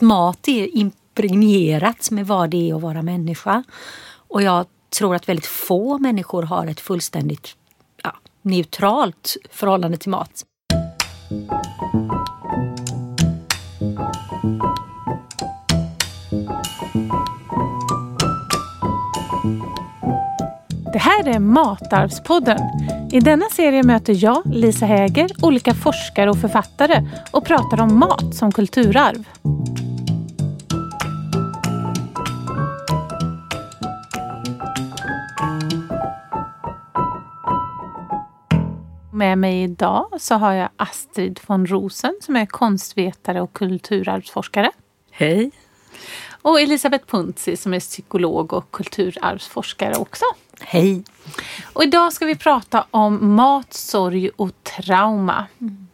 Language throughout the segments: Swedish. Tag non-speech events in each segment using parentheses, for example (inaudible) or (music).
Mat är impregnerat med vad det är att vara människa. Och jag tror att väldigt få människor har ett fullständigt ja, neutralt förhållande till mat. Det här är Matarvspodden. I denna serie möter jag, Lisa Häger, olika forskare och författare och pratar om mat som kulturarv. Med mig idag så har jag Astrid von Rosen som är konstvetare och kulturarvsforskare. Hej! Och Elisabeth Puntzi som är psykolog och kulturarvsforskare också. Hej! Och idag ska vi prata om mat, sorg och trauma. Mm.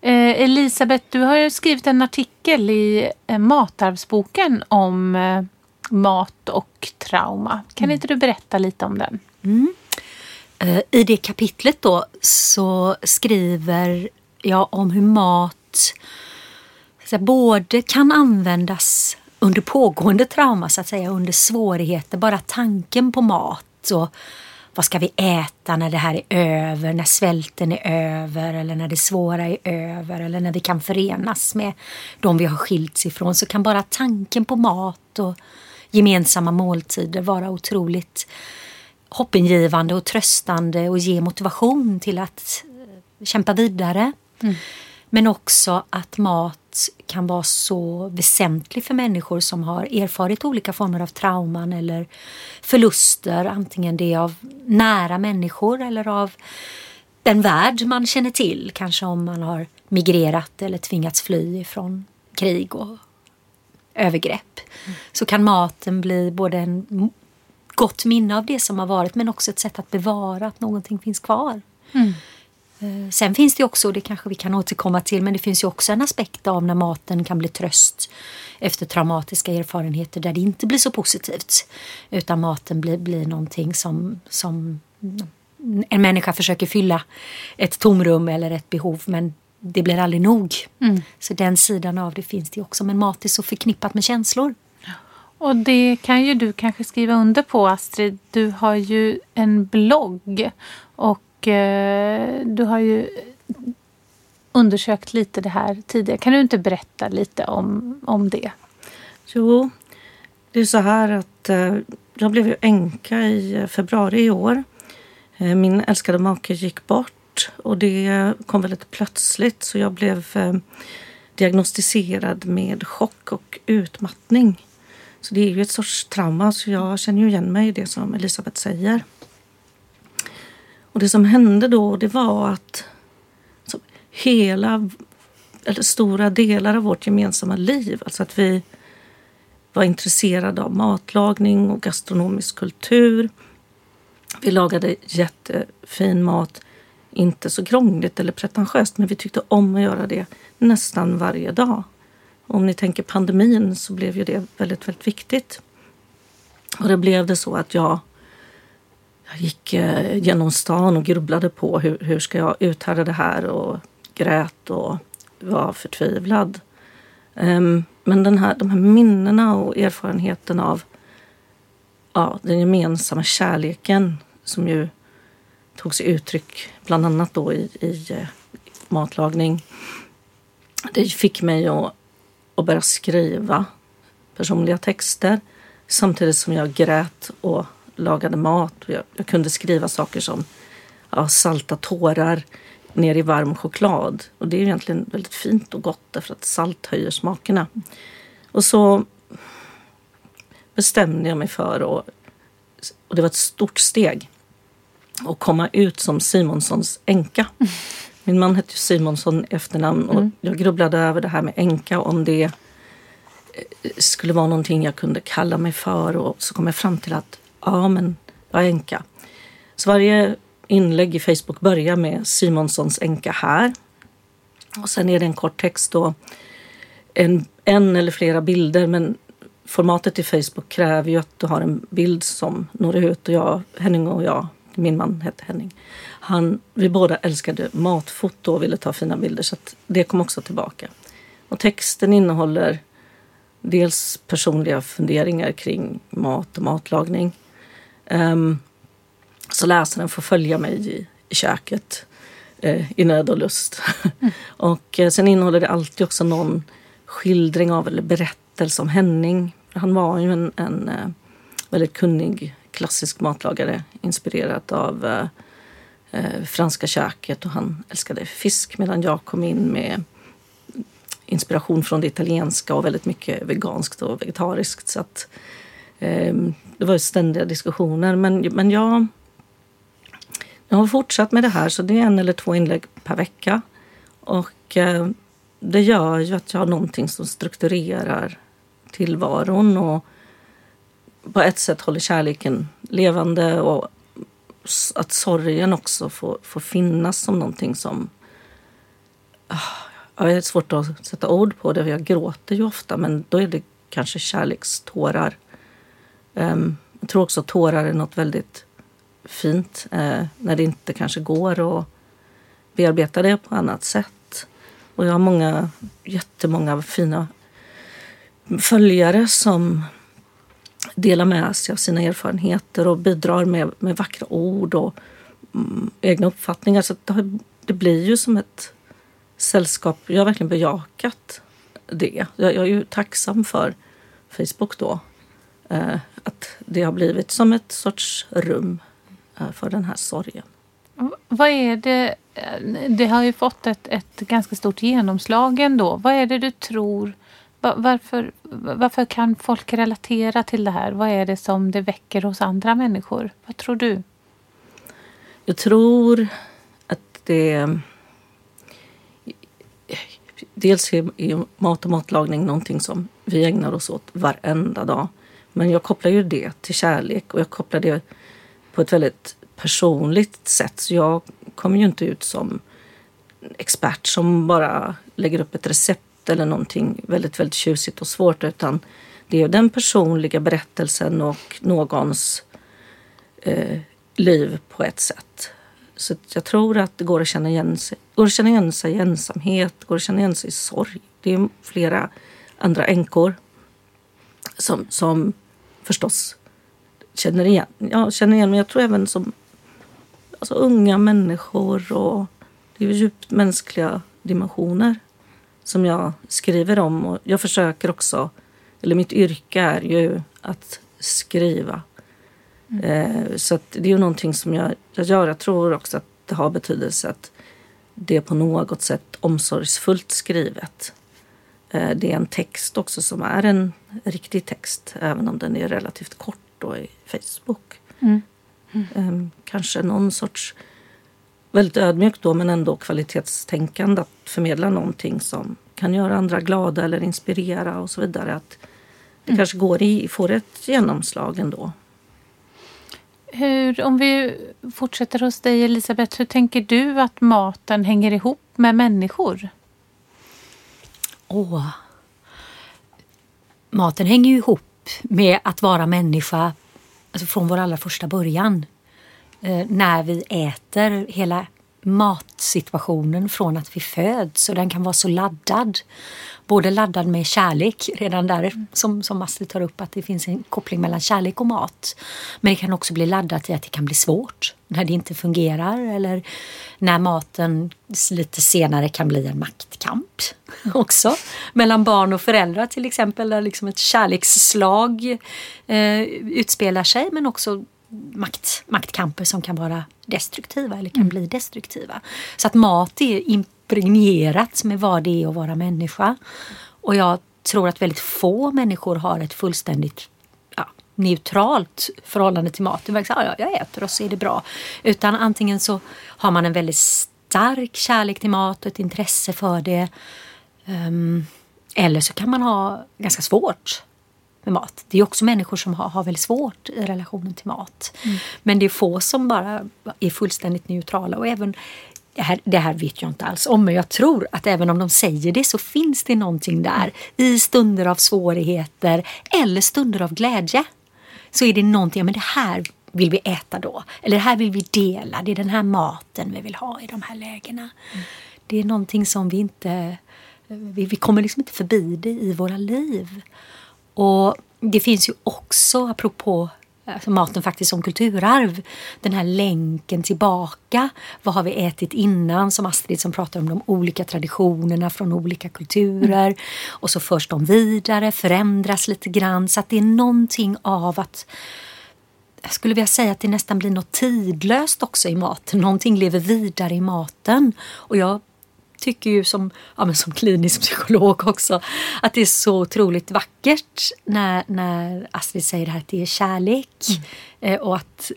Eh, Elisabeth, du har ju skrivit en artikel i eh, Matarvsboken om eh, mat och trauma. Kan mm. inte du berätta lite om den? Mm. Eh, I det kapitlet då så skriver jag om hur mat både kan användas under pågående trauma, så att säga, under svårigheter. Bara tanken på mat och vad ska vi äta när det här är över, när svälten är över eller när det svåra är över eller när vi kan förenas med de vi har skilts ifrån så kan bara tanken på mat och gemensamma måltider vara otroligt hoppingivande och tröstande och ge motivation till att kämpa vidare. Mm. Men också att mat kan vara så väsentlig för människor som har erfarit olika former av trauman eller förluster. Antingen det av nära människor eller av den värld man känner till. Kanske om man har migrerat eller tvingats fly från krig och övergrepp. Mm. Så kan maten bli både en gott minne av det som har varit men också ett sätt att bevara att någonting finns kvar. Mm. Eh, sen finns det också, och det kanske vi kan återkomma till, men det finns ju också en aspekt av när maten kan bli tröst efter traumatiska erfarenheter där det inte blir så positivt. Utan maten blir, blir någonting som, som en människa försöker fylla ett tomrum eller ett behov men det blir aldrig nog. Mm. Så den sidan av det finns det också. Men mat är så förknippat med känslor. Och det kan ju du kanske skriva under på Astrid. Du har ju en blogg och Eh, du har ju undersökt lite det här tidigare. Kan du inte berätta lite om, om det? Jo, det är så här att eh, jag blev ju änka i eh, februari i år. Eh, min älskade make gick bort och det kom väldigt plötsligt så jag blev eh, diagnostiserad med chock och utmattning. Så det är ju ett sorts trauma så jag känner ju igen mig i det som Elisabeth säger. Och det som hände då det var att hela, eller stora delar av vårt gemensamma liv, alltså att vi var intresserade av matlagning och gastronomisk kultur. Vi lagade jättefin mat, inte så krångligt eller pretentiöst, men vi tyckte om att göra det nästan varje dag. Om ni tänker pandemin så blev ju det väldigt, väldigt viktigt. Och det blev det så att jag, jag gick eh, genom stan och grubblade på hur, hur ska jag uthärda det här och grät och var förtvivlad. Ehm, men den här, de här minnena och erfarenheten av ja, den gemensamma kärleken som ju tog sig uttryck bland annat då i, i eh, matlagning. Det fick mig att att börja skriva personliga texter samtidigt som jag grät och lagade mat. Jag, jag kunde skriva saker som ja, salta tårar ner i varm choklad. Och det är egentligen väldigt fint och gott därför att salt höjer smakerna. Och så bestämde jag mig för, och, och det var ett stort steg, att komma ut som Simonssons änka. (laughs) Min man hette Simonsson i efternamn och mm. jag grubblade över det här med änka om det eh, skulle vara någonting jag kunde kalla mig för och så kom jag fram till att ja, men jag är änka. Så varje inlägg i Facebook börjar med Simonssons änka här. Och sen är det en kort text då. En, en eller flera bilder men formatet i Facebook kräver ju att du har en bild som når ut och jag, Henning och jag, min man hette Henning, han, vi båda älskade matfoto och ville ta fina bilder så det kom också tillbaka. Och texten innehåller dels personliga funderingar kring mat och matlagning. Um, så läsaren får följa mig i, i köket eh, i nöd och lust. Mm. (laughs) och eh, sen innehåller det alltid också någon skildring av eller berättelse om Henning. Han var ju en, en eh, väldigt kunnig klassisk matlagare inspirerad av eh, eh, franska köket och han älskade fisk medan jag kom in med inspiration från det italienska och väldigt mycket veganskt och vegetariskt. Så att, eh, det var ju ständiga diskussioner. Men, men jag, jag har fortsatt med det här så det är en eller två inlägg per vecka. Och eh, det gör ju att jag har någonting som strukturerar tillvaron och på ett sätt håller kärleken levande och att sorgen också får, får finnas som någonting som... Ah, jag har svårt att sätta ord på det. Jag gråter ju ofta, men då är det kanske kärlekstårar. Ehm, jag tror också att tårar är något väldigt fint eh, när det inte kanske går att bearbeta det på annat sätt. Och jag har många, jättemånga fina följare som delar med sig av sina erfarenheter och bidrar med, med vackra ord och mm, egna uppfattningar. Så det, det, blir ju som ett sällskap. Jag har verkligen bejakat det. Jag, jag är ju tacksam för Facebook då. Eh, att det har blivit som ett sorts rum eh, för den här sorgen. Vad är det, eh, det har ju fått ett, ett ganska stort genomslag ändå. Vad är det du tror varför, varför kan folk relatera till det här? Vad är det som det väcker hos andra människor? Vad tror du? Jag tror att det... Dels är mat och matlagning någonting som vi ägnar oss åt varenda dag. Men jag kopplar ju det till kärlek och jag kopplar det på ett väldigt personligt sätt. Så jag kommer ju inte ut som expert som bara lägger upp ett recept eller någonting väldigt, väldigt tjusigt och svårt utan det är den personliga berättelsen och någons eh, liv på ett sätt. Så jag tror att det går att känna igen sig, går att känna igen sig i ensamhet, går att känna igen sig i sorg. Det är flera andra änkor som, som förstås känner igen, ja, känner igen men jag tror även som alltså, unga människor och det är djupt mänskliga dimensioner som jag skriver om. Och jag försöker också, eller mitt yrke är ju att skriva. Mm. Eh, så det är ju någonting som jag, jag gör. Jag tror också att det har betydelse att det är på något sätt omsorgsfullt skrivet. Eh, det är en text också som är en riktig text, även om den är relativt kort då i Facebook. Mm. Mm. Kanske någon sorts väldigt ödmjukt då men ändå kvalitetstänkande att förmedla någonting som kan göra andra glada eller inspirera och så vidare. Att det mm. kanske går i, får ett genomslag ändå. Hur, om vi fortsätter hos dig Elisabeth, hur tänker du att maten hänger ihop med människor? Åh. Maten hänger ju ihop med att vara människa alltså från vår allra första början eh, när vi äter hela matsituationen från att vi föds och den kan vara så laddad. Både laddad med kärlek, redan där som, som Astrid tar upp att det finns en koppling mellan kärlek och mat. Men det kan också bli laddat i att det kan bli svårt när det inte fungerar eller när maten lite senare kan bli en maktkamp (laughs) också mellan barn och föräldrar till exempel där liksom ett kärleksslag eh, utspelar sig men också makt, maktkamper som kan vara destruktiva eller kan mm. bli destruktiva. Så att mat är impregnerat med vad det är att vara människa. Och jag tror att väldigt få människor har ett fullständigt neutralt förhållande till mat. Det verkar så, ja, jag äter och så är det bra. Utan antingen så har man en väldigt stark kärlek till mat och ett intresse för det. Um, eller så kan man ha ganska svårt med mat. Det är också människor som har, har väldigt svårt i relationen till mat. Mm. Men det är få som bara är fullständigt neutrala. Och även, det här, det här vet jag inte alls om, men jag tror att även om de säger det så finns det någonting där i stunder av svårigheter eller stunder av glädje. Så är det någonting, men det här vill vi äta då. Eller det här vill vi dela, det är den här maten vi vill ha i de här lägena. Mm. Det är någonting som vi inte vi, vi kommer liksom inte förbi det i våra liv. Och det finns ju också, apropå alltså maten faktiskt som kulturarv. Den här länken tillbaka. Vad har vi ätit innan? Som Astrid som pratar om de olika traditionerna från olika kulturer. Mm. Och så förs de vidare, förändras lite grann. Så att det är någonting av att jag skulle vilja säga att det nästan blir något tidlöst också i maten. Någonting lever vidare i maten. Och jag tycker ju som, ja, men som klinisk psykolog också att det är så otroligt vackert när, när Astrid säger det här att det är kärlek mm. Eh, och att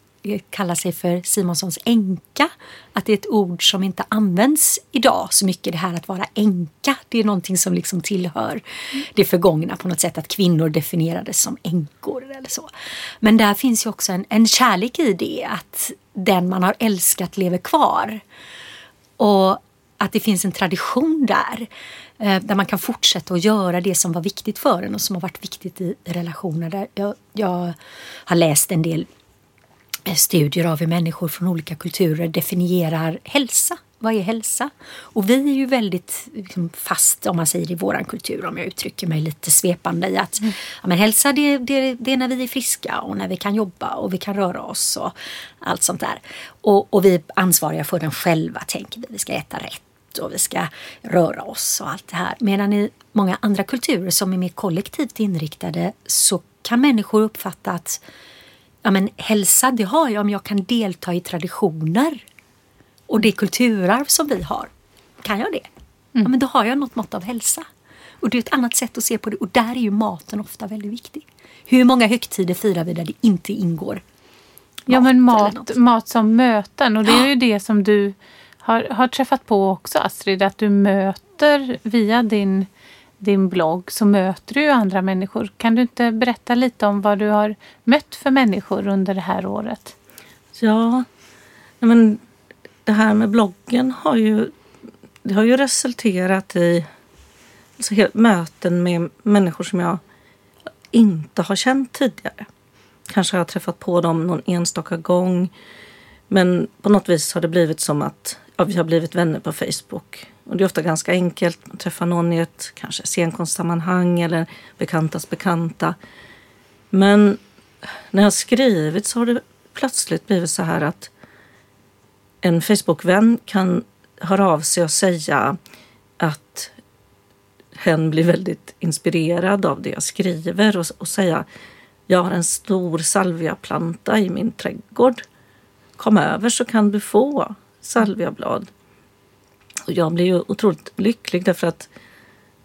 kalla sig för Simonssons änka. Att det är ett ord som inte används idag så mycket det här att vara änka. Det är någonting som liksom tillhör mm. det förgångna på något sätt att kvinnor definierades som änkor eller så. Men där finns ju också en, en kärlek i det att den man har älskat lever kvar. Och att det finns en tradition där. Eh, där man kan fortsätta att göra det som var viktigt för en och som har varit viktigt i relationer. Där jag, jag har läst en del eh, studier av hur människor från olika kulturer definierar hälsa. Vad är hälsa? Och vi är ju väldigt liksom, fast, om man säger i våran kultur, om jag uttrycker mig lite svepande i att mm. ja, men hälsa det, det, det, är när vi är friska och när vi kan jobba och vi kan röra oss och allt sånt där. Och, och vi är ansvariga för den själva, tänker vi. Vi ska äta rätt och vi ska röra oss och allt det här. Medan i många andra kulturer som är mer kollektivt inriktade så kan människor uppfatta att ja, men hälsa det har jag om jag kan delta i traditioner och det kulturarv som vi har. Kan jag det? Mm. Ja, men då har jag något mått av hälsa. Och det är ett annat sätt att se på det och där är ju maten ofta väldigt viktig. Hur många högtider firar vi där det inte ingår Ja men mat, mat som möten och det är ju det som du har, har träffat på också Astrid, att du möter via din, din blogg så möter du ju andra människor. Kan du inte berätta lite om vad du har mött för människor under det här året? Ja, men det här med bloggen har ju, det har ju resulterat i alltså, möten med människor som jag inte har känt tidigare. Kanske har jag träffat på dem någon enstaka gång. Men på något vis har det blivit som att ja, vi har blivit vänner på Facebook. Och det är ofta ganska enkelt. Man träffar någon i ett kanske scenkonstsammanhang eller bekantas bekanta. Men när jag har skrivit så har det plötsligt blivit så här att en Facebookvän kan höra av sig och säga att hen blir väldigt inspirerad av det jag skriver och, och säga jag har en stor salviaplanta i min trädgård. Kom över så kan du få salviablad. Och jag blir ju otroligt lycklig därför att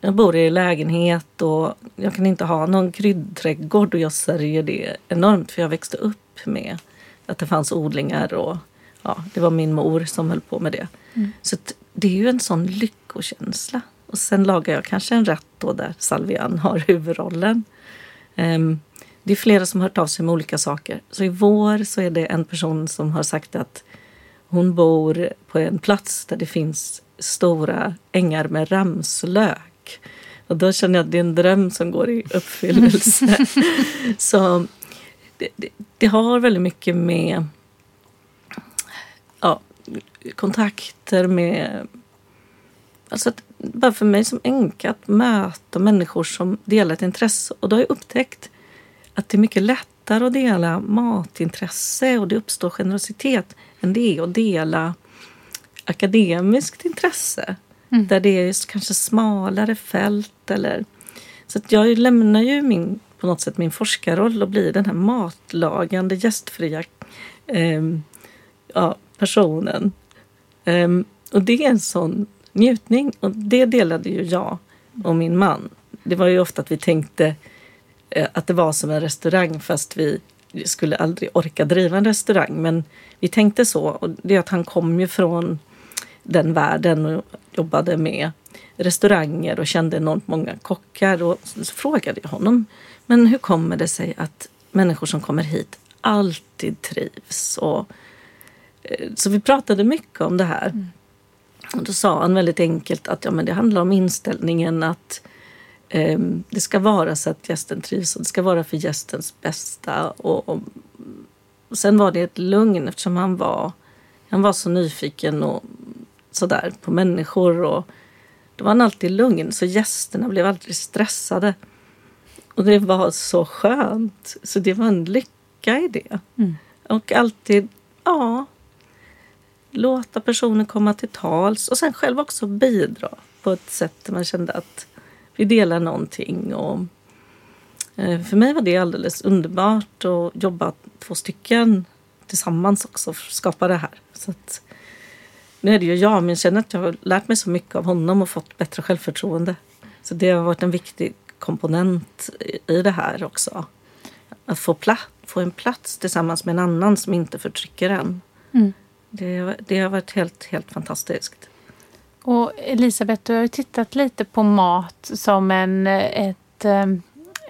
jag bor i lägenhet och jag kan inte ha någon kryddträdgård och jag sörjer det enormt för jag växte upp med att det fanns odlingar och ja, det var min mor som höll på med det. Mm. Så det är ju en sån lyckokänsla. Och sen lagar jag kanske en rätt då där salvian har huvudrollen. Um, det är flera som har hört av sig med olika saker. Så i vår så är det en person som har sagt att hon bor på en plats där det finns stora ängar med ramslök. Och då känner jag att det är en dröm som går i uppfyllelse. (laughs) Så det, det, det, har väldigt mycket med ja, kontakter med... Alltså att, bara för mig som änka att möta människor som delar ett intresse. Och då har jag upptäckt att det är mycket lättare att dela matintresse och det uppstår generositet än det är att dela akademiskt intresse. Mm. Där det är kanske smalare fält. Eller, så att jag lämnar ju min, på något sätt min forskarroll och blir den här matlagande, gästfria eh, ja, personen. Eh, och det är en sån njutning. Och det delade ju jag och min man. Det var ju ofta att vi tänkte eh, att det var som en restaurang fast vi skulle aldrig orka driva en restaurang. Men vi tänkte så. Och det är att han kom ju från den världen och jobbade med restauranger och kände enormt många kockar. Och så frågade jag honom, men hur kommer det sig att människor som kommer hit alltid trivs? Och, eh, så vi pratade mycket om det här. Mm. Och då sa han väldigt enkelt att ja, men det handlar om inställningen att det ska vara så att gästen trivs och det ska vara för gästens bästa. Och, och, och sen var det ett lugn eftersom han var, han var så nyfiken och sådär på människor. Och då var han alltid lugn så gästerna blev aldrig stressade. Och det var så skönt. Så det var en lycka i det. Mm. Och alltid, ja, låta personen komma till tals och sen själv också bidra på ett sätt där man kände att vi delar någonting. Och, eh, för mig var det alldeles underbart att jobba två stycken tillsammans också för att skapa det här. Så att, nu är det ju jag, men jag känner att jag har lärt mig så mycket av honom och fått bättre självförtroende. Så det har varit en viktig komponent i- det här också. Att få, pla- få en plats tillsammans med en annan som inte förtrycker en. Mm. Det, det har varit helt, helt fantastiskt. Och Elisabeth, du har ju tittat lite på mat som en, ett, eh,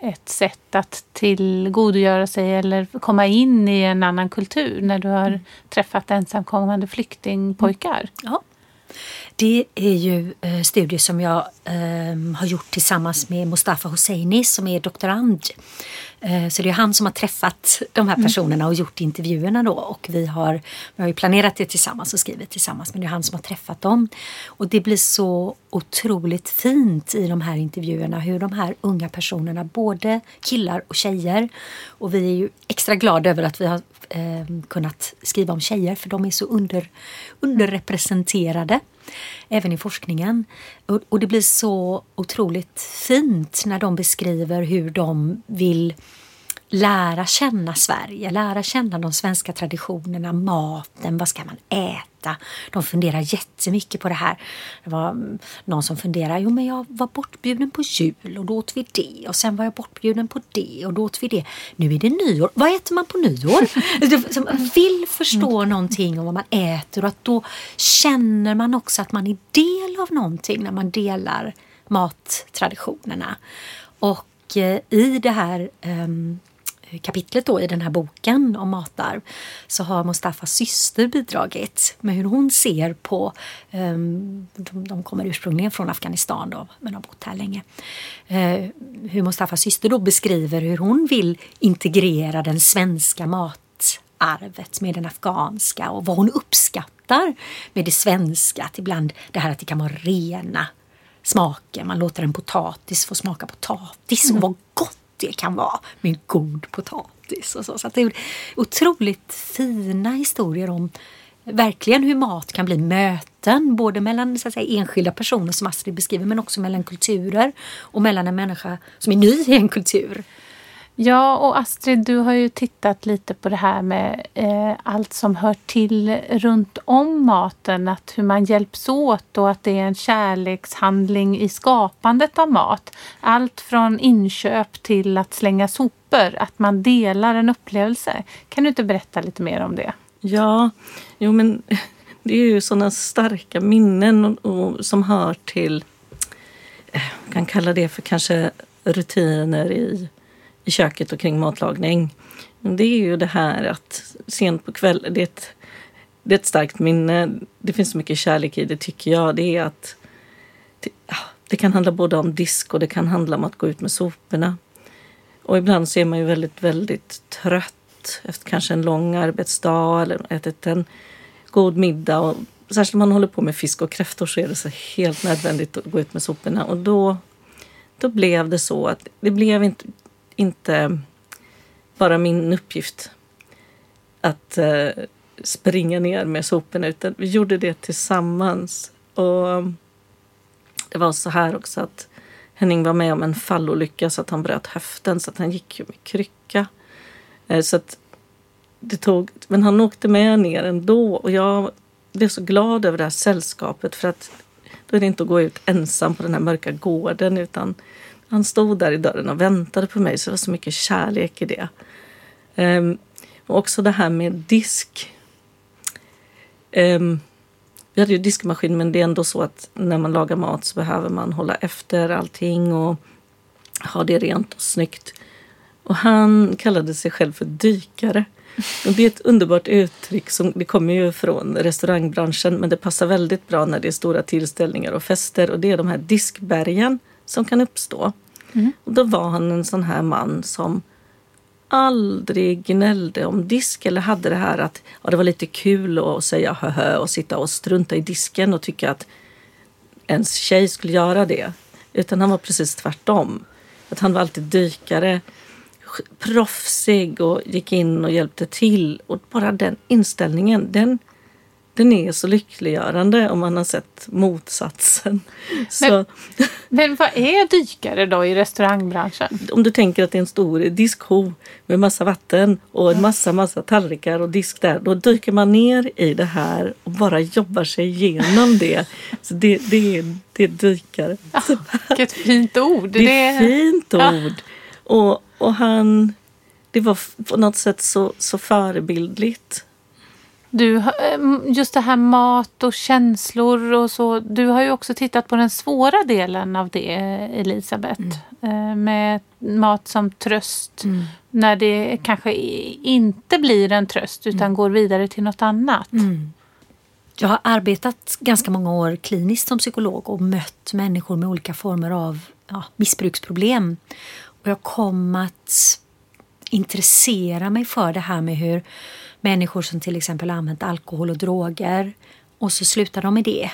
ett sätt att tillgodogöra sig eller komma in i en annan kultur när du har träffat ensamkommande flyktingpojkar. Ja. Det är ju eh, studier som jag eh, har gjort tillsammans med Mustafa Hosseini som är doktorand. Eh, så det är han som har träffat de här personerna och gjort intervjuerna då och vi har, vi har planerat det tillsammans och skrivit tillsammans men det är han som har träffat dem. Och det blir så otroligt fint i de här intervjuerna hur de här unga personerna, både killar och tjejer och vi är ju extra glada över att vi har eh, kunnat skriva om tjejer för de är så under, underrepresenterade även i forskningen. Och, och det blir så otroligt fint när de beskriver hur de vill lära känna Sverige, lära känna de svenska traditionerna, maten, vad ska man äta? De funderar jättemycket på det här. Det var mm, någon som funderade, jo men jag var bortbjuden på jul och då åt vi det och sen var jag bortbjuden på det och då åt vi det. Nu är det nyår, vad äter man på nyår? (laughs) Som vill förstå någonting om vad man äter och att då känner man också att man är del av någonting när man delar mattraditionerna. Och eh, i det här ehm, kapitlet då i den här boken om matarv så har Mustafas syster bidragit med hur hon ser på, ehm, de, de kommer ursprungligen från Afghanistan då, men har bott här länge. Eh, hur Mustafas syster då beskriver hur hon vill integrera den svenska matarvet med den afghanska och vad hon uppskattar med det svenska. Att ibland det här att det kan vara rena smaker. Man låter en potatis få smaka potatis och vad gott det kan vara med god potatis. Och så. Så det är otroligt fina historier om verkligen hur mat kan bli möten både mellan så att säga, enskilda personer som Astrid beskriver men också mellan kulturer och mellan en människa som är ny i en kultur. Ja, och Astrid, du har ju tittat lite på det här med eh, allt som hör till runt om maten. Att hur man hjälps åt och att det är en kärlekshandling i skapandet av mat. Allt från inköp till att slänga sopor. Att man delar en upplevelse. Kan du inte berätta lite mer om det? Ja, jo men (laughs) det är ju sådana starka minnen och, och, som hör till, man kan kalla det för kanske rutiner i, i köket och kring matlagning. Det är ju det här att sent på kvällen, det är ett, det är ett starkt minne. Det finns så mycket kärlek i det tycker jag. Det är att det, det kan handla både om disk och det kan handla om att gå ut med soporna. Och ibland så är man ju väldigt, väldigt trött efter kanske en lång arbetsdag eller ätit en god middag. Och särskilt om man håller på med fisk och kräftor så är det så helt nödvändigt att gå ut med soporna. Och då, då blev det så att det blev inte, inte bara min uppgift att eh, springa ner med soporna utan vi gjorde det tillsammans. Och eh, det var så här också att Henning var med om en fallolycka så att han bröt höften så att han gick ju med krycka. Eh, så att det tog, men han åkte med ner ändå och jag blev så glad över det här sällskapet för att då är det inte att gå ut ensam på den här mörka gården utan han stod där i dörren och väntade på mig så det var så mycket kärlek i det. Um, och också det här med disk. Um, vi hade ju diskmaskin men det är ändå så att när man lagar mat så behöver man hålla efter allting och ha det rent och snyggt. Och han kallade sig själv för dykare. Och det är ett underbart uttryck som det kommer ju från restaurangbranschen men det passar väldigt bra när det är stora tillställningar och fester och det är de här diskbergen som kan uppstå. Mm. Och då var han en sån här man som aldrig gnällde om disk eller hade det här att ja, det var lite kul att säga höhö och sitta och strunta i disken och tycka att ens tjej skulle göra det. Utan han var precis tvärtom. Att han var alltid dykare, proffsig och gick in och hjälpte till. Och bara den inställningen, den, den är så lyckliggörande om man har sett motsatsen. Men, men vad är dykare då i restaurangbranschen? Om du tänker att det är en stor diskho med massa vatten och en massa, massa tallrikar och disk där. Då dyker man ner i det här och bara jobbar sig igenom det. Så det, det, är, det är dykare. Ja, vilket fint ord! Det är ett fint ord. Och, och han, det var på något sätt så, så förebildligt. Du, eh, just det här mat och känslor och så. Du har ju också tittat på den svåra delen av det, Elisabeth. Mm. Eh, med mat som tröst. Mm. När det kanske inte blir en tröst utan mm. går vidare till något annat. Mm. Jag har arbetat ganska många år kliniskt som psykolog och mött människor med olika former av ja, missbruksproblem. Och jag kom att intressera mig för det här med hur människor som till exempel använt alkohol och droger och så slutar de med det.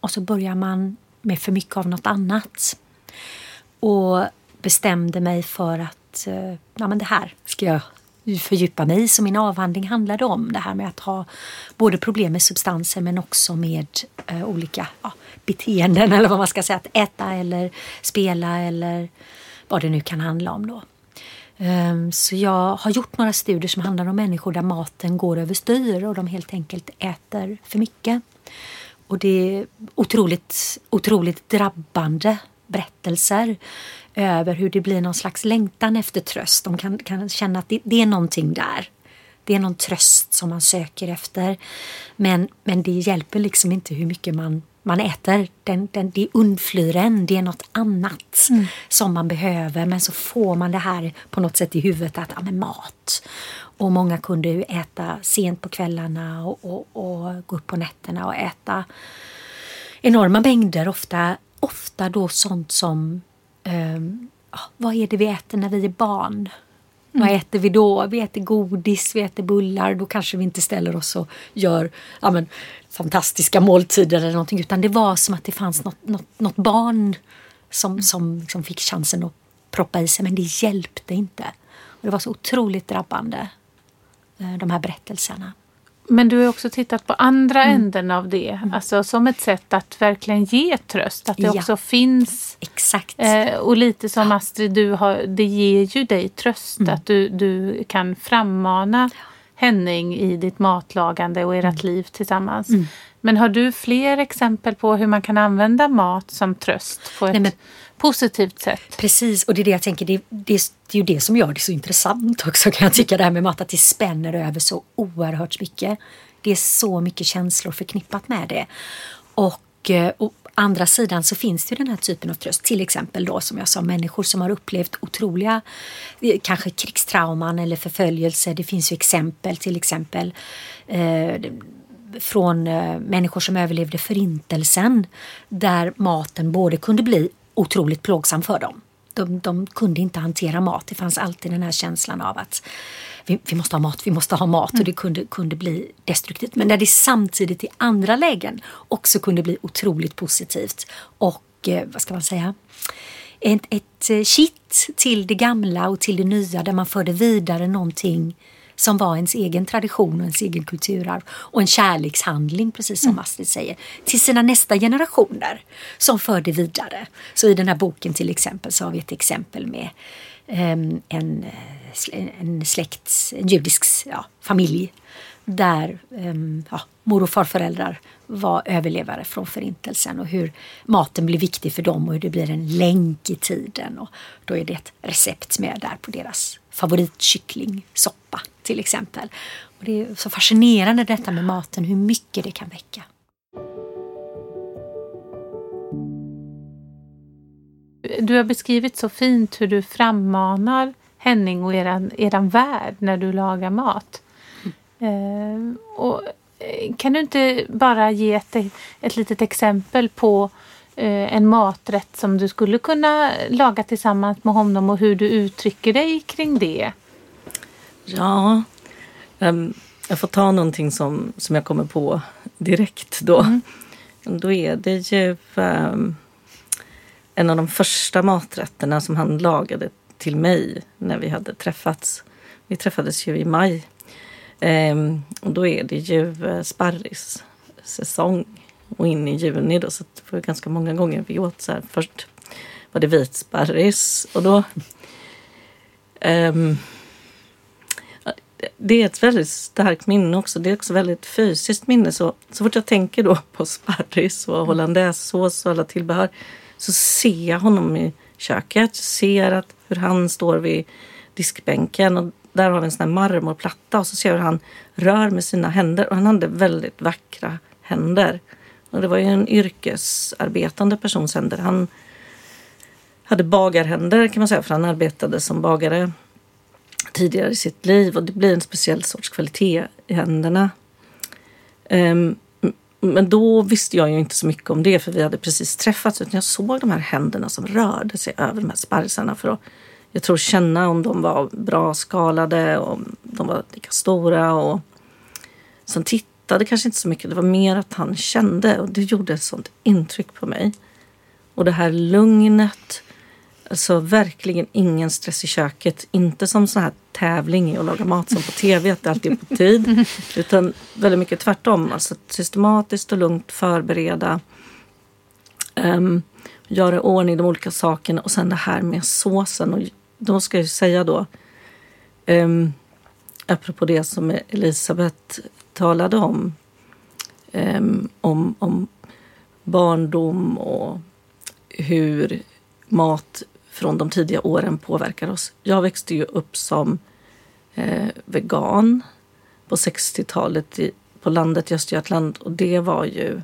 Och så börjar man med för mycket av något annat. Och bestämde mig för att eh, ja, men det här ska jag fördjupa mig i. Så min avhandling handlade om det här med att ha både problem med substanser men också med eh, olika ja, beteenden (laughs) eller vad man ska säga. Att äta eller spela eller vad det nu kan handla om då. Ehm, så jag har gjort några studier som handlar om människor där maten går överstyr och de helt enkelt äter för mycket. Och det är otroligt, otroligt drabbande berättelser över hur det blir någon slags längtan efter tröst. De kan, kan känna att det, det är någonting där. Det är någon tröst som man söker efter. Men, men det hjälper liksom inte hur mycket man man äter, den, den, det undflyr en, det är något annat mm. som man behöver. Men så får man det här på något sätt i huvudet att ja, men mat. Och många kunde äta sent på kvällarna och, och, och gå upp på nätterna och äta enorma mängder. Ofta, ofta då sånt som um, vad är det vi äter när vi är barn? Mm. Vad äter vi då? Vi äter godis, vi äter bullar. Då kanske vi inte ställer oss och gör ja, men, fantastiska måltider eller någonting. Utan det var som att det fanns något, något, något barn som, mm. som liksom fick chansen att proppa i sig. Men det hjälpte inte. Och det var så otroligt drabbande, eh, de här berättelserna. Men du har också tittat på andra mm. änden av det. Mm. Alltså som ett sätt att verkligen ge tröst. Att det ja. också finns. Exakt. Eh, och lite som Astrid, du har, det ger ju dig tröst. Mm. Att du, du kan frammana Henning i ditt matlagande och ert mm. liv tillsammans. Mm. Men har du fler exempel på hur man kan använda mat som tröst på ett Nej, positivt sätt? Precis, och det är det jag tänker, det, det, det är ju det som gör det så intressant också kan jag tycka det här med mat, att det spänner över så oerhört mycket. Det är så mycket känslor förknippat med det. Och, eh, och andra sidan så finns det ju den här typen av tröst. Till exempel då som jag sa människor som har upplevt otroliga eh, kanske krigstrauman eller förföljelse. Det finns ju exempel till exempel eh, från eh, människor som överlevde förintelsen där maten både kunde bli otroligt plågsam för dem. De, de kunde inte hantera mat. Det fanns alltid den här känslan av att vi, vi måste ha mat, vi måste ha mat mm. och det kunde, kunde bli destruktivt. Men där det samtidigt i andra lägen också kunde bli otroligt positivt och eh, vad ska man säga? Ett, ett eh, kitt till det gamla och till det nya där man förde vidare någonting som var ens egen tradition och ens egen kulturarv och en kärlekshandling, precis som mm. Astrid säger, till sina nästa generationer som förde vidare. Så i den här boken till exempel så har vi ett exempel med um, en en släkt, en judisk ja, familj där um, ja, mor och farföräldrar var överlevare från förintelsen och hur maten blir viktig för dem och hur det blir en länk i tiden. Och då är det ett recept med där på deras favoritkycklingsoppa till exempel. Och det är så fascinerande detta med maten, hur mycket det kan väcka. Du har beskrivit så fint hur du frammanar Henning och eran, eran värld när du lagar mat. Mm. Eh, och, eh, kan du inte bara ge ett, ett litet exempel på eh, en maträtt som du skulle kunna laga tillsammans med honom och hur du uttrycker dig kring det? Ja, um, jag får ta någonting som, som jag kommer på direkt då. Mm. då är det ju um, en av de första maträtterna som han lagade till mig när vi hade träffats. Vi träffades ju i maj. Um, och då är det ju uh, sparrissäsong och in i juni då, så det var ganska många gånger vi åt så här. Först var det vit sparris och då um, det är ett väldigt starkt minne också. Det är också väldigt fysiskt minne. Så, så fort jag tänker då på sparris och hollandaisesås och alla tillbehör så ser jag honom i köket. Jag ser att hur han står vid diskbänken och där har vi en sån här marmorplatta och så ser jag hur han rör med sina händer och han hade väldigt vackra händer. Och det var ju en yrkesarbetande persons händer. Han hade bagarhänder kan man säga för han arbetade som bagare tidigare i sitt liv och det blir en speciell sorts kvalitet i händerna. Um, men då visste jag ju inte så mycket om det för vi hade precis träffats utan jag såg de här händerna som rörde sig över de här sparrisarna för att jag tror känna om de var bra skalade och om de var lika stora och sen tittade kanske inte så mycket. Det var mer att han kände och det gjorde ett sånt intryck på mig. Och det här lugnet Alltså verkligen ingen stress i köket. Inte som sån här tävling i att laga mat som på tv, att det alltid är på tid. (laughs) Utan väldigt mycket tvärtom. Alltså systematiskt och lugnt förbereda. Um, göra i ordning de olika sakerna och sen det här med såsen. Och då ska jag säga då, um, apropå det som Elisabeth talade om, um, om, om barndom och hur mat från de tidiga åren påverkar oss. Jag växte ju upp som eh, vegan på 60-talet på landet i Östergötland och det var ju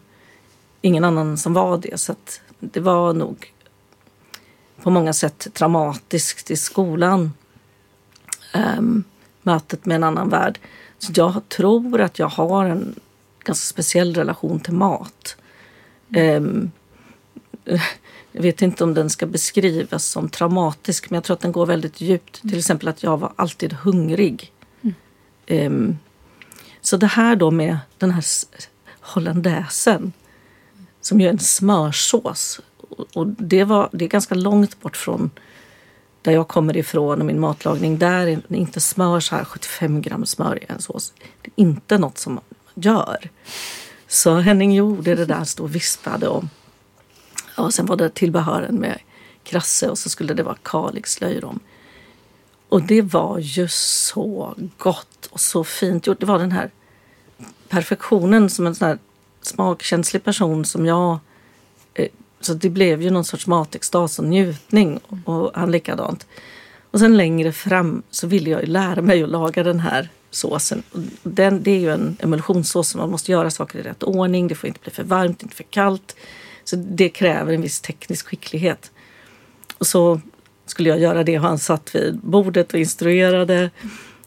ingen annan som var det. Så det var nog på många sätt traumatiskt i skolan. Um, mötet med en annan värld. Så jag tror att jag har en ganska speciell relation till mat. Um, jag vet inte om den ska beskrivas som traumatisk men jag tror att den går väldigt djupt. Till exempel att jag var alltid hungrig. Mm. Um, så det här då med den här hollandaisen som ju är en smörsås. Och det, var, det är ganska långt bort från där jag kommer ifrån och min matlagning. Där är inte smör så här 75 gram smör i en sås. Det är inte något som man gör. Så Henning gjorde det där, stod och vispade och och sen var det tillbehören med krasse och så skulle det vara Kalix löjrom. Och det var ju så gott och så fint gjort. Det var den här perfektionen som en sån här smakkänslig person som jag. Eh, så det blev ju någon sorts matextas och njutning och han likadant. Och sen längre fram så ville jag ju lära mig att laga den här såsen. Den, det är ju en emulsionssås som man måste göra saker i rätt ordning. Det får inte bli för varmt, inte för kallt. Så det kräver en viss teknisk skicklighet. Och så skulle jag göra det och han satt vid bordet och instruerade.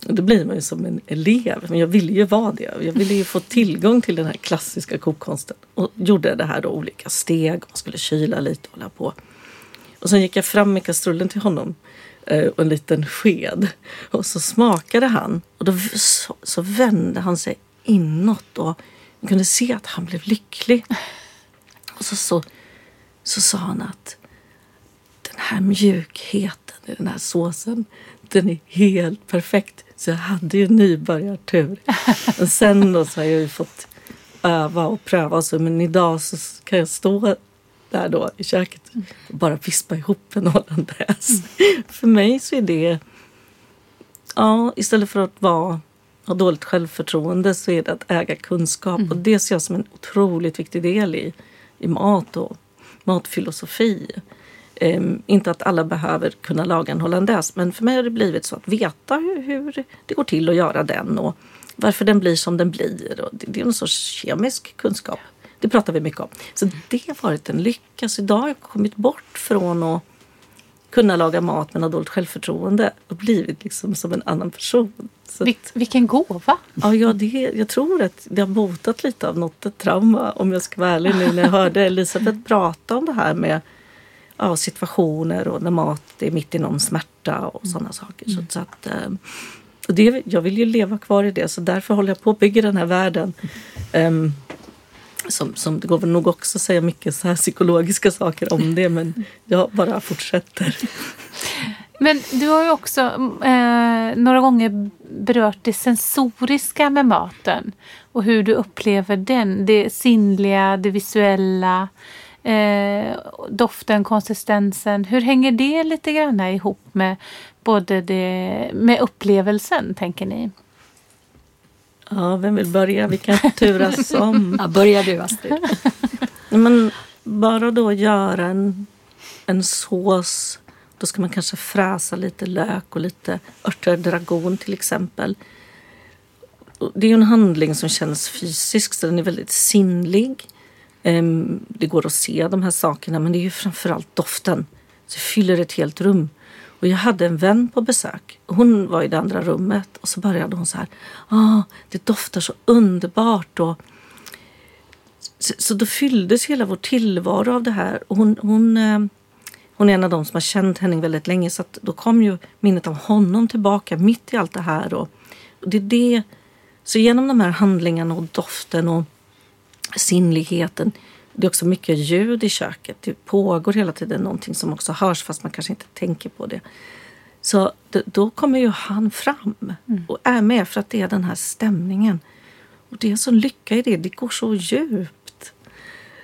Och då blir man ju som en elev. Men jag ville ju vara det. Jag ville ju få tillgång till den här klassiska kokkonsten. Och gjorde det här då olika steg. Man skulle kyla lite och hålla på. Och sen gick jag fram med kastrullen till honom och en liten sked. Och så smakade han och då så, så vände han sig inåt och man kunde se att han blev lycklig. Och så, så, så sa han att den här mjukheten i den här såsen, den är helt perfekt. Så jag hade ju nybörjartur. (laughs) Men sen då så har jag ju fått öva och pröva och så. Men idag så kan jag stå där då i köket och bara vispa ihop en hollandaise. Mm. För mig så är det, ja, istället för att vara ha dåligt självförtroende så är det att äga kunskap. Mm. Och det ser jag som en otroligt viktig del i i mat och matfilosofi. Um, inte att alla behöver kunna laga en hollandaise men för mig har det blivit så att veta hur, hur, det går till att göra den och varför den blir som den blir. Och det, det är en sorts kemisk kunskap. Det pratar vi mycket om. Så det har varit en lycka. Så idag har jag kommit bort från att kunna laga mat men ha dåligt självförtroende och blivit liksom som en annan person. Vil vilken gåva! Ja, ja det, jag tror att det har botat lite av något ett trauma om jag ska vara ärlig nu när jag hörde Elisabeth prata om det här med ja, situationer och när mat är mitt i någon smärta och sådana saker. Mm. Så, att, eh, och det, jag vill ju leva kvar i det så därför håller jag på att bygga den här världen. Um, som, som det går väl nog också att säga mycket så här psykologiska saker om det men jag bara fortsätter. Men du har ju också eh, några gånger berört det sensoriska med maten och hur du upplever den. Det sinnliga, det visuella, eh, doften, konsistensen. Hur hänger det lite grann ihop med både det, med upplevelsen, tänker ni? Ja, vem vill börja? Vi kan turas (laughs) om. Ja, börja du Astrid. (laughs) Men bara då göra en, en sås. Då ska man kanske fräsa lite lök och lite örter dragon till exempel. Det är en handling som känns fysisk så den är väldigt sinnlig. Ehm, det går att se de här sakerna men det är ju framförallt doften. Så fyller ett helt rum. Och jag hade en vän på besök. Hon var i det andra rummet och så började hon så här. Ah, det doftar så underbart. Och så, så då fylldes hela vår tillvaro av det här. Och hon, hon, eh, hon är en av dem som har känt Henning väldigt länge så att då kom ju minnet av honom tillbaka mitt i allt det här. Och, och det är det. Så genom de här handlingarna och doften och sinnligheten det är också mycket ljud i köket. Det pågår hela tiden någonting som också hörs fast man kanske inte tänker på det. Så då kommer ju han fram mm. och är med för att det är den här stämningen. Och det är en sån lycka i det. Det går så djupt.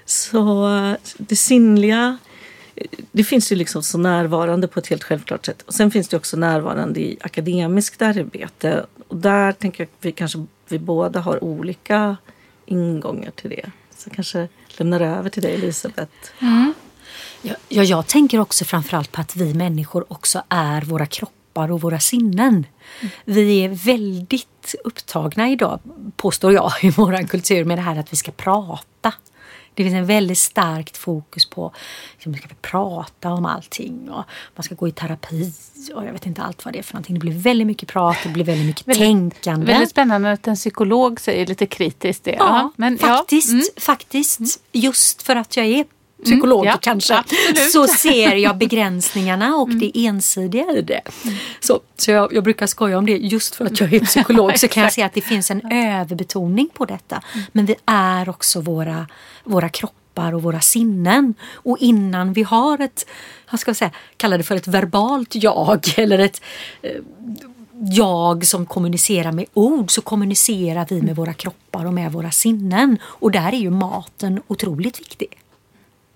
Så det sinnliga det finns ju liksom så närvarande på ett helt självklart sätt. Och sen finns det också närvarande i akademiskt arbete. Och där tänker jag att vi kanske vi båda har olika ingångar till det. Så kanske lämnar över till dig Elisabeth. Mm. Ja, ja, jag tänker också framförallt på att vi människor också är våra kroppar och våra sinnen. Mm. Vi är väldigt upptagna idag, påstår jag, (laughs) i vår kultur med det här att vi ska prata. Det finns en väldigt starkt fokus på att liksom, man ska prata om allting och man ska gå i terapi och jag vet inte allt vad det är för någonting. Det blir väldigt mycket prat, det blir väldigt mycket väldigt, tänkande. Väldigt spännande att en psykolog säger lite kritiskt det. Ja, ja men, faktiskt. Ja. Mm. Faktiskt. Just för att jag är psykolog mm, ja, kanske, absolut. så ser jag begränsningarna och mm. det ensidiga i det. Mm. Så, så jag, jag, brukar skoja om det, just för att jag är (laughs) psykolog så kan jag se att det finns en överbetoning på detta. Mm. Men vi är också våra, våra kroppar och våra sinnen. Och innan vi har ett, vad ska jag säga, kalla det för ett verbalt jag (laughs) eller ett eh, jag som kommunicerar med ord så kommunicerar vi med våra kroppar och med våra sinnen. Och där är ju maten otroligt viktig.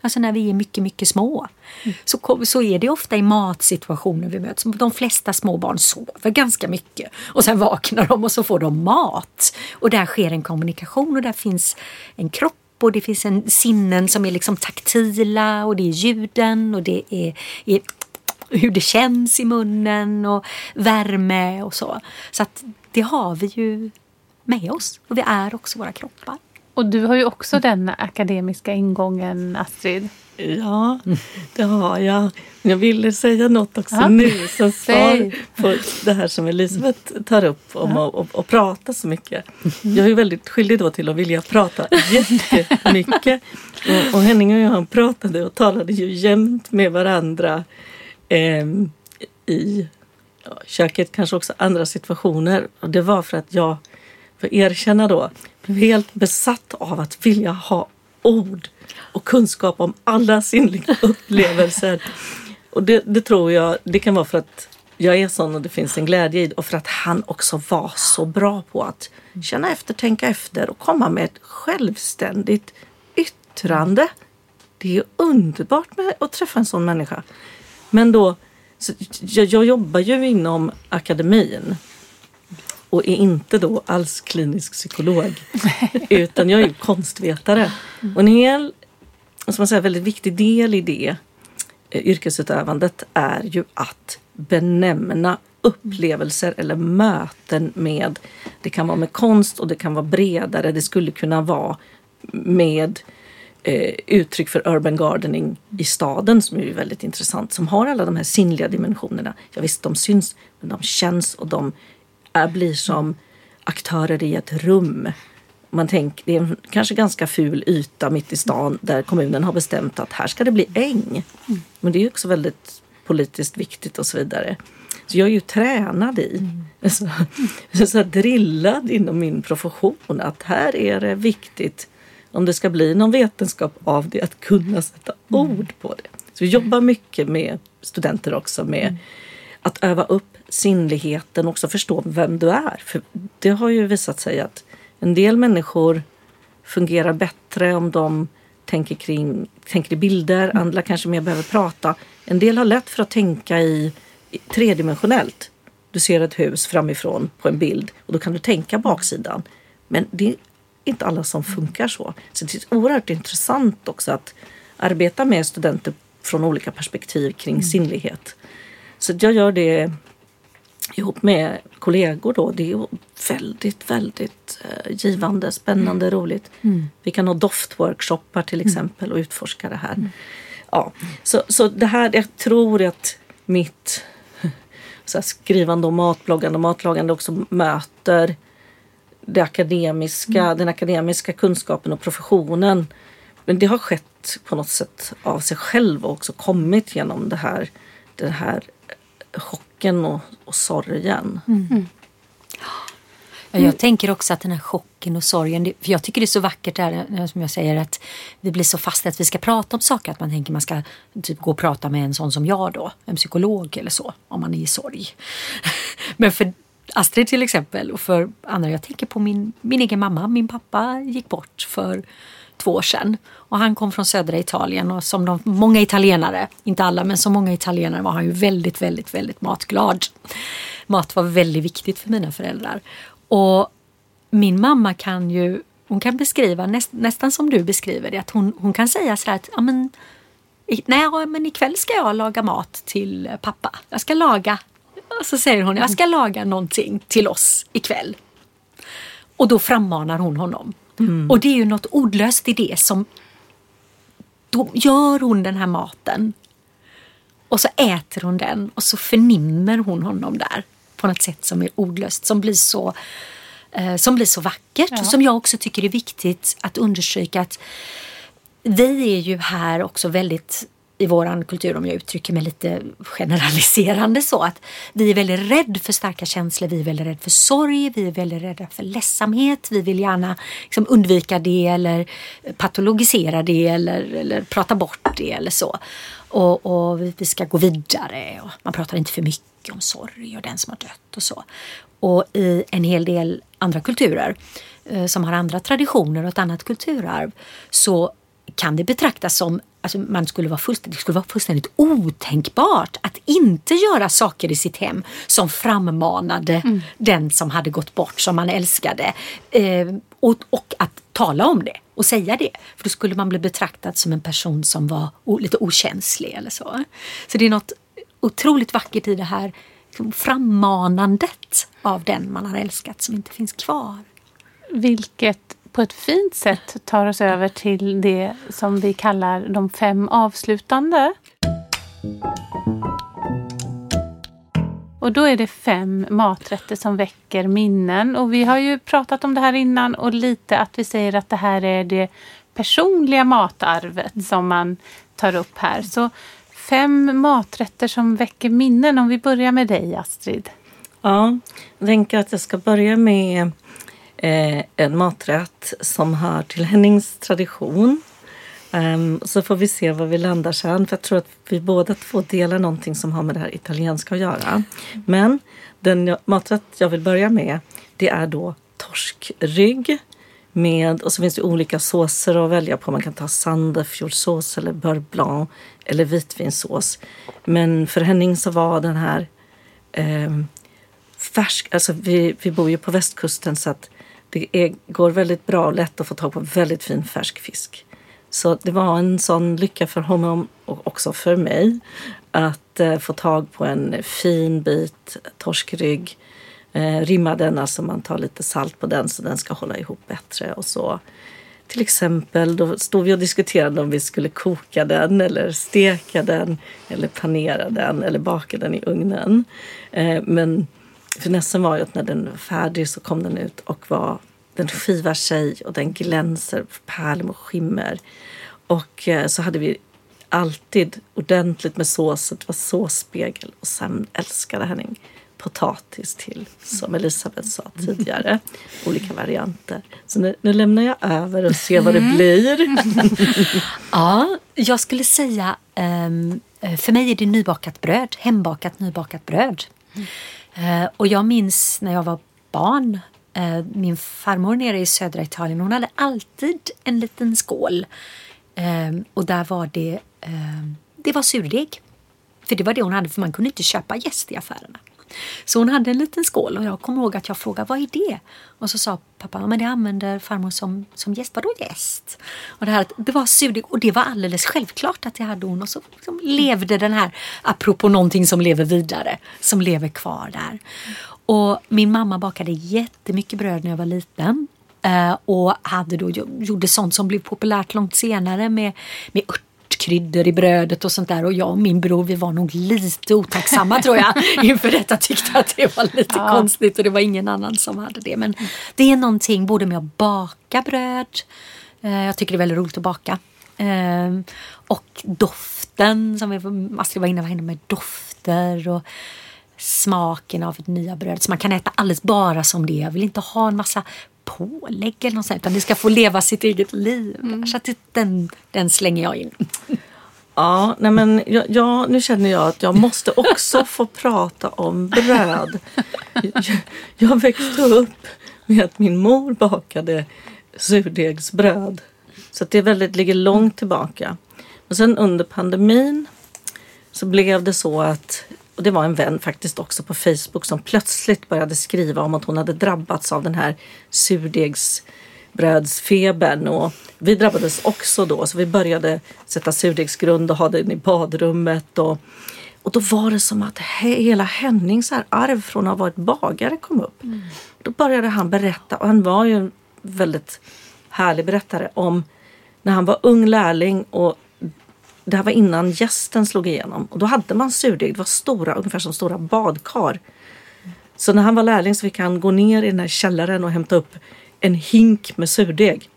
Alltså när vi är mycket, mycket små. Mm. Så, så är det ofta i matsituationer vi möts. De flesta små barn sover ganska mycket och sen vaknar de och så får de mat. Och där sker en kommunikation och där finns en kropp och det finns en sinnen som är liksom taktila och det är ljuden och det är, är hur det känns i munnen och värme och så. Så att det har vi ju med oss och vi är också våra kroppar. Och du har ju också den akademiska ingången, Astrid. Ja, det har jag. Jag ville säga något också ja. nu som (laughs) svar på det här som Elisabeth tar upp om ja. att och, och prata så mycket. Jag är väldigt skyldig då till att vilja prata jättemycket. (laughs) och, och Henning och jag pratade och talade ju jämt med varandra eh, i ja, köket, kanske också andra situationer. Och det var för att jag får erkänna då helt besatt av att vilja ha ord och kunskap om alla sinnliga (laughs) upplevelser. Och det, det, tror jag, det kan vara för att jag är sån och det finns en glädje i det och för att han också var så bra på att känna efter, tänka efter och komma med ett självständigt yttrande. Det är underbart med att träffa en sån människa. Men då, jag, jag jobbar ju inom akademin och är inte då alls klinisk psykolog. (laughs) utan jag är konstvetare. Och en hel, som man säger, väldigt viktig del i det eh, yrkesutövandet är ju att benämna upplevelser eller möten med, det kan vara med konst och det kan vara bredare, det skulle kunna vara med eh, uttryck för urban gardening i staden som är väldigt intressant, som har alla de här sinnliga dimensionerna. Ja, visst, de syns, men de känns och de blir som aktörer i ett rum. Man tänker, det är en kanske ganska ful yta mitt i stan där kommunen har bestämt att här ska det bli äng. Men det är också väldigt politiskt viktigt och så vidare. Så jag är ju tränad i, mm. så, så drillad inom min profession att här är det viktigt om det ska bli någon vetenskap av det, att kunna sätta ord på det. Så vi jobbar mycket med studenter också med att öva upp sinnligheten och också förstå vem du är. För det har ju visat sig att en del människor fungerar bättre om de tänker, kring, tänker i bilder, andra kanske mer behöver prata. En del har lätt för att tänka i, i tredimensionellt. Du ser ett hus framifrån på en bild och då kan du tänka baksidan. Men det är inte alla som funkar så. Så det är oerhört intressant också att arbeta med studenter från olika perspektiv kring mm. sinnlighet. Så jag gör det ihop med kollegor då. Det är väldigt, väldigt eh, givande, spännande, mm. roligt. Mm. Vi kan ha doftworkshoppar till mm. exempel och utforska det här. Mm. Ja, så, så det här, jag tror att mitt så skrivande och matbloggande och matlagande också möter det akademiska, mm. den akademiska kunskapen och professionen. Men det har skett på något sätt av sig själv och också kommit genom det här, den här chocken och, och sorgen. Mm. mm. Ja, jag tänker också att den här chocken och sorgen, för jag tycker det är så vackert där som jag säger att vi blir så fast att vi ska prata om saker att man tänker man ska typ gå och prata med en sån som jag då, en psykolog eller så, om man är i sorg. (laughs) Men för Astrid till exempel och för andra, jag tänker på min, min egen mamma, min pappa gick bort för två år sedan. Och han kom från södra Italien och som de många italienare, inte alla men som många italienare var han ju väldigt, väldigt, väldigt matglad. Mat var väldigt viktigt för mina föräldrar. Och min mamma kan ju, hon kan beskriva näst, nästan som du beskriver det, att hon, hon kan säga så här att ja, men, nej, men ikväll ska jag laga mat till eh, pappa. Jag ska laga, och så säger hon, jag ska laga någonting till oss ikväll. Och då frammanar hon honom. Mm. Och det är ju något ordlöst i det som då gör hon den här maten och så äter hon den och så förnimmer hon honom där på något sätt som är ordlöst, som blir så, eh, som blir så vackert ja. och som jag också tycker är viktigt att understryka att vi är ju här också väldigt i våran kultur, om jag uttrycker mig lite generaliserande så, att vi är väldigt rädda för starka känslor, vi är väldigt rädda för sorg, vi är väldigt rädda för ledsamhet, vi vill gärna liksom undvika det eller patologisera det eller, eller prata bort det eller så. Och, och vi ska gå vidare och man pratar inte för mycket om sorg och den som har dött och så. Och i en hel del andra kulturer eh, som har andra traditioner och ett annat kulturarv så kan det betraktas som Alltså man skulle vara fullständigt, det skulle vara fullständigt otänkbart att inte göra saker i sitt hem som frammanade mm. den som hade gått bort, som man älskade. Eh, och, och, att tala om det och säga det. För då skulle man bli betraktad som en person som var o, lite okänslig eller så. Så det är något otroligt vackert i det här liksom, frammanandet av den man har älskat som inte finns kvar. Vilket på ett fint sätt tar oss över till det som vi kallar de fem avslutande. Och då är det fem maträtter som väcker minnen. Och vi har ju pratat om det här innan och lite att vi säger att det här är det personliga matarvet som man tar upp här. Så fem maträtter som väcker minnen. Om vi börjar med dig Astrid. Ja, jag tänker att jag ska börja med eh, en maträtt som hör till Hennings tradition. Um, så får vi se var vi landar sen. För jag tror att vi båda två delar någonting som har med det här italienska att göra. Men den maträtt jag vill börja med det är då torskrygg. Med, och så finns det olika såser att välja på. Man kan ta sandefjordsås eller beurre blanc eller vitvinsås. Men för Henning så var den här eh, färsk, alltså vi, vi bor ju på västkusten så att det är, går väldigt bra och lätt att få tag på väldigt fin färsk fisk. Så det var en sån lycka för honom och också för mig att eh, få tag på en fin bit torskrygg. Eh, rimma den, alltså man tar lite salt på den så den ska hålla ihop bättre och så. Till exempel då stod vi och diskuterade om vi skulle koka den eller steka den eller panera den eller baka den i ugnen. Eh, men Finessen var ju att när den var färdig så kom den ut och var, den skivar sig och den glänser, pärlor och skimmer. Och eh, så hade vi alltid ordentligt med sås, det var såsspegel och sen älskade Henning potatis till, som Elisabeth sa tidigare. (laughs) Olika varianter. Så nu, nu lämnar jag över och ser vad det blir. (laughs) Ja, jag skulle säga ehm, för mig är det nybakat bröd, hembakat nybakat bröd. Eh, och jag minns när jag var barn, eh, min farmor nere i södra Italien, hon hade alltid en liten skål. Ehm, och där var det, ehm, det var surdeg. För det var det hon hade, för man kunde inte köpa jäst i affärerna. Så hon hade en liten skål och jag kommer ihåg att jag frågade vad är det? Och så sa pappa, men det använder farmor som, som gäst. Vadå gäst? Och det, här, det var surdeg och det var alldeles självklart att det hade hon. Och så liksom levde den här, apropå någonting som lever vidare, som lever kvar där. Och min mamma bakade jättemycket bröd när jag var liten. Eh, och hade då, gjorde sånt som blev populärt långt senare med, med kryddor i brödet och sånt där. Och jag och min bror vi var nog lite otacksamma tror jag (laughs) inför detta. Tyckte att det var lite ja. konstigt och det var ingen annan som hade det. Men det är någonting både med att baka bröd. Eh, jag tycker det är väldigt roligt att baka. Eh, och doften som Astrid var inne, inne med dofter. och smaken av nya bröd. Så man kan äta alldeles bara som det. Jag vill inte ha en massa pålägg eller något sånt, utan det ska få leva sitt eget liv. Mm. Så att den, den slänger jag in. Ja, nej men jag, jag, nu känner jag att jag måste också få prata om bröd. Jag, jag växte upp med att min mor bakade surdegsbröd. Så det väldigt, ligger långt tillbaka. Och sen under pandemin så blev det så att och det var en vän faktiskt också på Facebook som plötsligt började skriva om att hon hade drabbats av den här surdegsbrödsfebern. Och vi drabbades också då så vi började sätta surdegsgrund och ha den i badrummet. Och, och då var det som att hela Hennings arv från att ha varit bagare kom upp. Mm. Då började han berätta, och han var ju en väldigt härlig berättare om när han var ung lärling och det här var innan gästen slog igenom. Och då hade man surdeg, det var stora, ungefär som stora badkar. Så när han var lärling så fick han gå ner i den här källaren och hämta upp en hink med surdeg.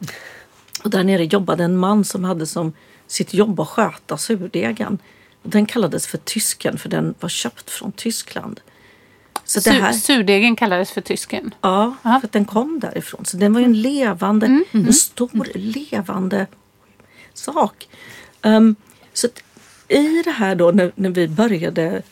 Och där nere jobbade en man som hade som sitt jobb att sköta surdegen. Och den kallades för tysken för den var köpt från Tyskland. Så det här... Surdegen kallades för tysken? Ja, Aha. för att den kom därifrån. Så den var en levande, mm. en mm. stor levande sak. Um, så i det här då när, när vi började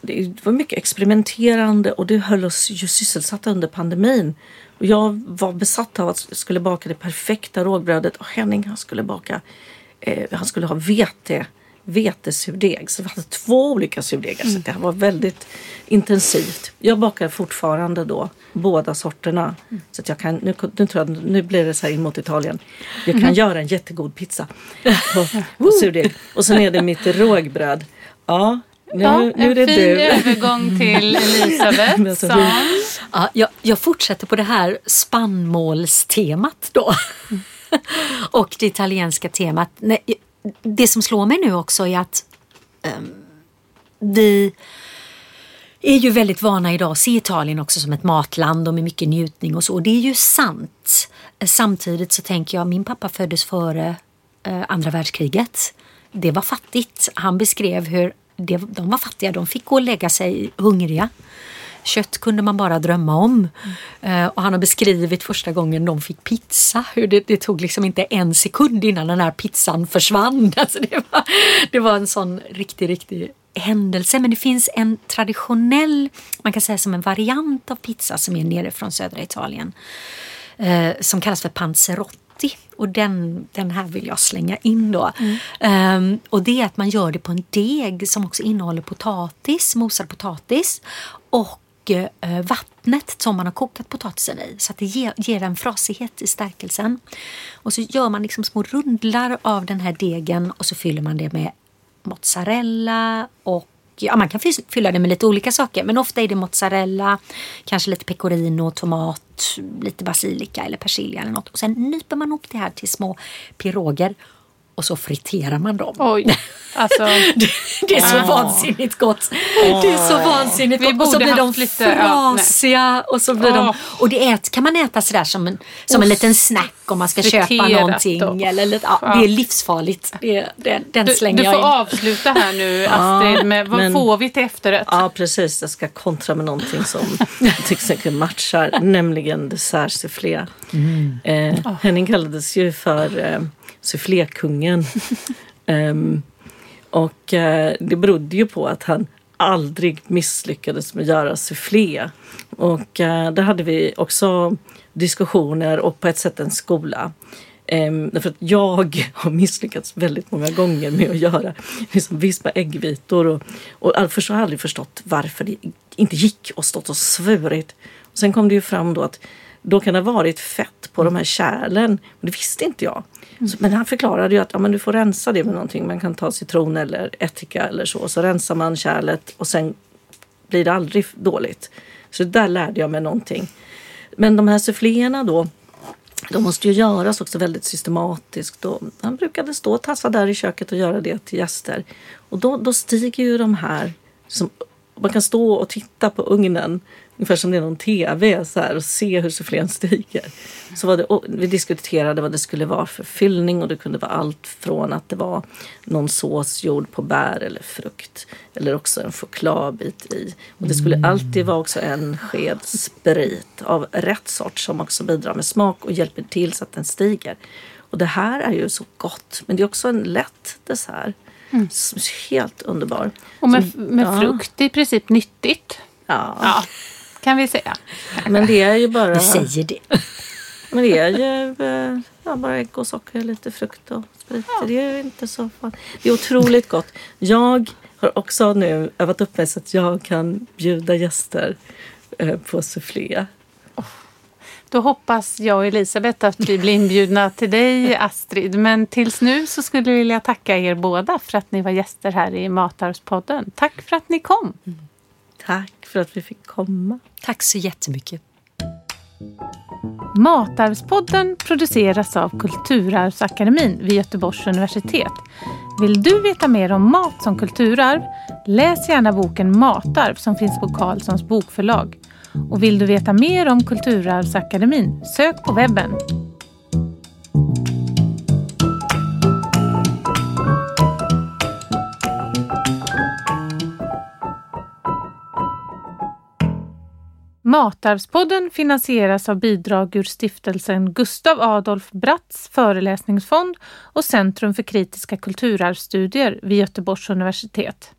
det var mycket experimenterande och det höll oss ju sysselsatta under pandemin. Och jag var besatt av att jag skulle baka det perfekta rågbrödet och Henning han skulle baka, eh, han skulle ha vete vetesurdeg. Så vi hade två olika surdegar. Mm. Så det var väldigt intensivt. Jag bakar fortfarande då båda sorterna. Mm. Så att jag kan, nu, nu, tror jag, nu blir det så här in mot Italien. Jag kan mm. göra en jättegod pizza på, på surdeg. Och sen är det mitt rågbröd. Ja, nu, ja, nu är det en fin du. övergång till (laughs) Elisabeth. ja, jag, jag fortsätter på det här spannmålstemat då. (laughs) och det italienska temat. Nej, det som slår mig nu också är att um, vi är ju väldigt vana idag att se Italien också som ett matland och med mycket njutning och så. Det är ju sant. Samtidigt så tänker jag, min pappa föddes före eh, andra världskriget. Det var fattigt. Han beskrev hur det, de var fattiga, de fick gå och lägga sig hungriga. Kött kunde man bara drömma om. Mm. och han har beskrivit första gången de fick pizza. Hur det, det, tog liksom inte en sekund innan den här pizzan försvann. (laughs) Alltså det, var, det var en sån riktig, riktig händelse. Men det finns en traditionell, man kan säga som en variant av pizza som är nere från södra Italien. Eh, som kallas för panzerotti. Och den, den här vill jag slänga in då. Mm. Um, och det är att man gör det på en deg som också innehåller potatis, mosad potatis. Och eh, vattnet som man har kokat potatisen i så att det ger, ger en frasighet i stärkelsen. Och så gör man liksom små rundlar av den här degen och så fyller man det med mozzarella och ja, man kan fylla det med lite olika saker men ofta är det mozzarella, kanske lite pecorino, tomat, lite basilika eller persilja eller något. Och sen nyper man ihop det här till små piroger och så friterar man dem. Oj, (laughs) alltså. Det, det är så vansinnigt gott. Det är så vansinnigt Vi gott. Och så blir de lite- ja, frasiga. och så blir de, Åh. och det ät, kan man äta sådär som en, som en liten snack om man ska köpa Friterat någonting. då. Eller lite, ja, Ja. Det är livsfarligt. Det, den, den Du, slänger du jag får in. avsluta här nu (laughs) Astrid med vad men- får vi till efterrätt? Ja, precis. Jag ska kontra med någonting som jag tycker matchar, nämligen dessertsufflé. Eh, Henning kallades ju för eh, sufflékungen. (laughs) Ehm, och eh, det berodde ju på att han aldrig misslyckades med att göra soufflé. Och eh, där hade vi också diskussioner och på ett sätt en skola. Um, därför att jag (laughs) har misslyckats väldigt många gånger med att göra liksom, vispa äggvitor. Och, och först har jag aldrig förstått varför det inte gick och stått och svurit. Och sen kom det ju fram då att då kan det ha varit fett på de här kärlen. Men det visste inte jag. Så, men han förklarade ju att ja, men du får rensa det med någonting. Man kan ta citron eller ättika eller så. Så rensar man kärlet och sen blir det aldrig dåligt. Så där lärde jag mig någonting. Men de här suffléerna då, de måste ju göras också väldigt systematiskt. Och han brukade stå och tassa där i köket och göra det till gäster. Och då, då stiger ju de här, som, man kan stå och titta på ugnen ungefär som det är någon tv så här, och se hur sufflén stiger. Så var det, vi diskuterade vad det skulle vara för fyllning och det kunde vara allt från att det var någon sås gjord på bär eller frukt eller också en chokladbit i. Och det skulle alltid vara också en sked sprit av rätt sort som också bidrar med smak och hjälper till så att den stiger. Och det här är ju så gott, men det är också en lätt dessert. Är Helt underbar. Och med, Som- med ja, frukt, det är i princip nyttigt. Ja. Ja, kan vi säga. Men det är ju bara... Du säger det. Men det är ju eh, ja, bara ägg och socker, lite frukt och sprit. Det är ju inte så farligt. Det är otroligt gott. Jag har också nu övat upp mig så att jag kan bjuda gäster eh, på soufflé. Då hoppas jag och Elisabeth att vi blir inbjudna till dig Astrid. Men tills nu så skulle jag vilja tacka er båda för att ni var gäster här i Matarvspodden. Tack för att ni kom. Tack för att vi fick komma. Tack så jättemycket. Matarvspodden produceras av Kulturarvsakademin vid Göteborgs universitet. Vill du veta mer om mat som kulturarv? Läs gärna boken Matarv som finns på Carlssons bokförlag. Och vill du veta mer om Kulturarvsakademin? Sök på webben. Matarvspodden finansieras av bidrag ur stiftelsen Gustav Adolf Bratts föreläsningsfond och Centrum för kritiska kulturarvsstudier vid Göteborgs universitet.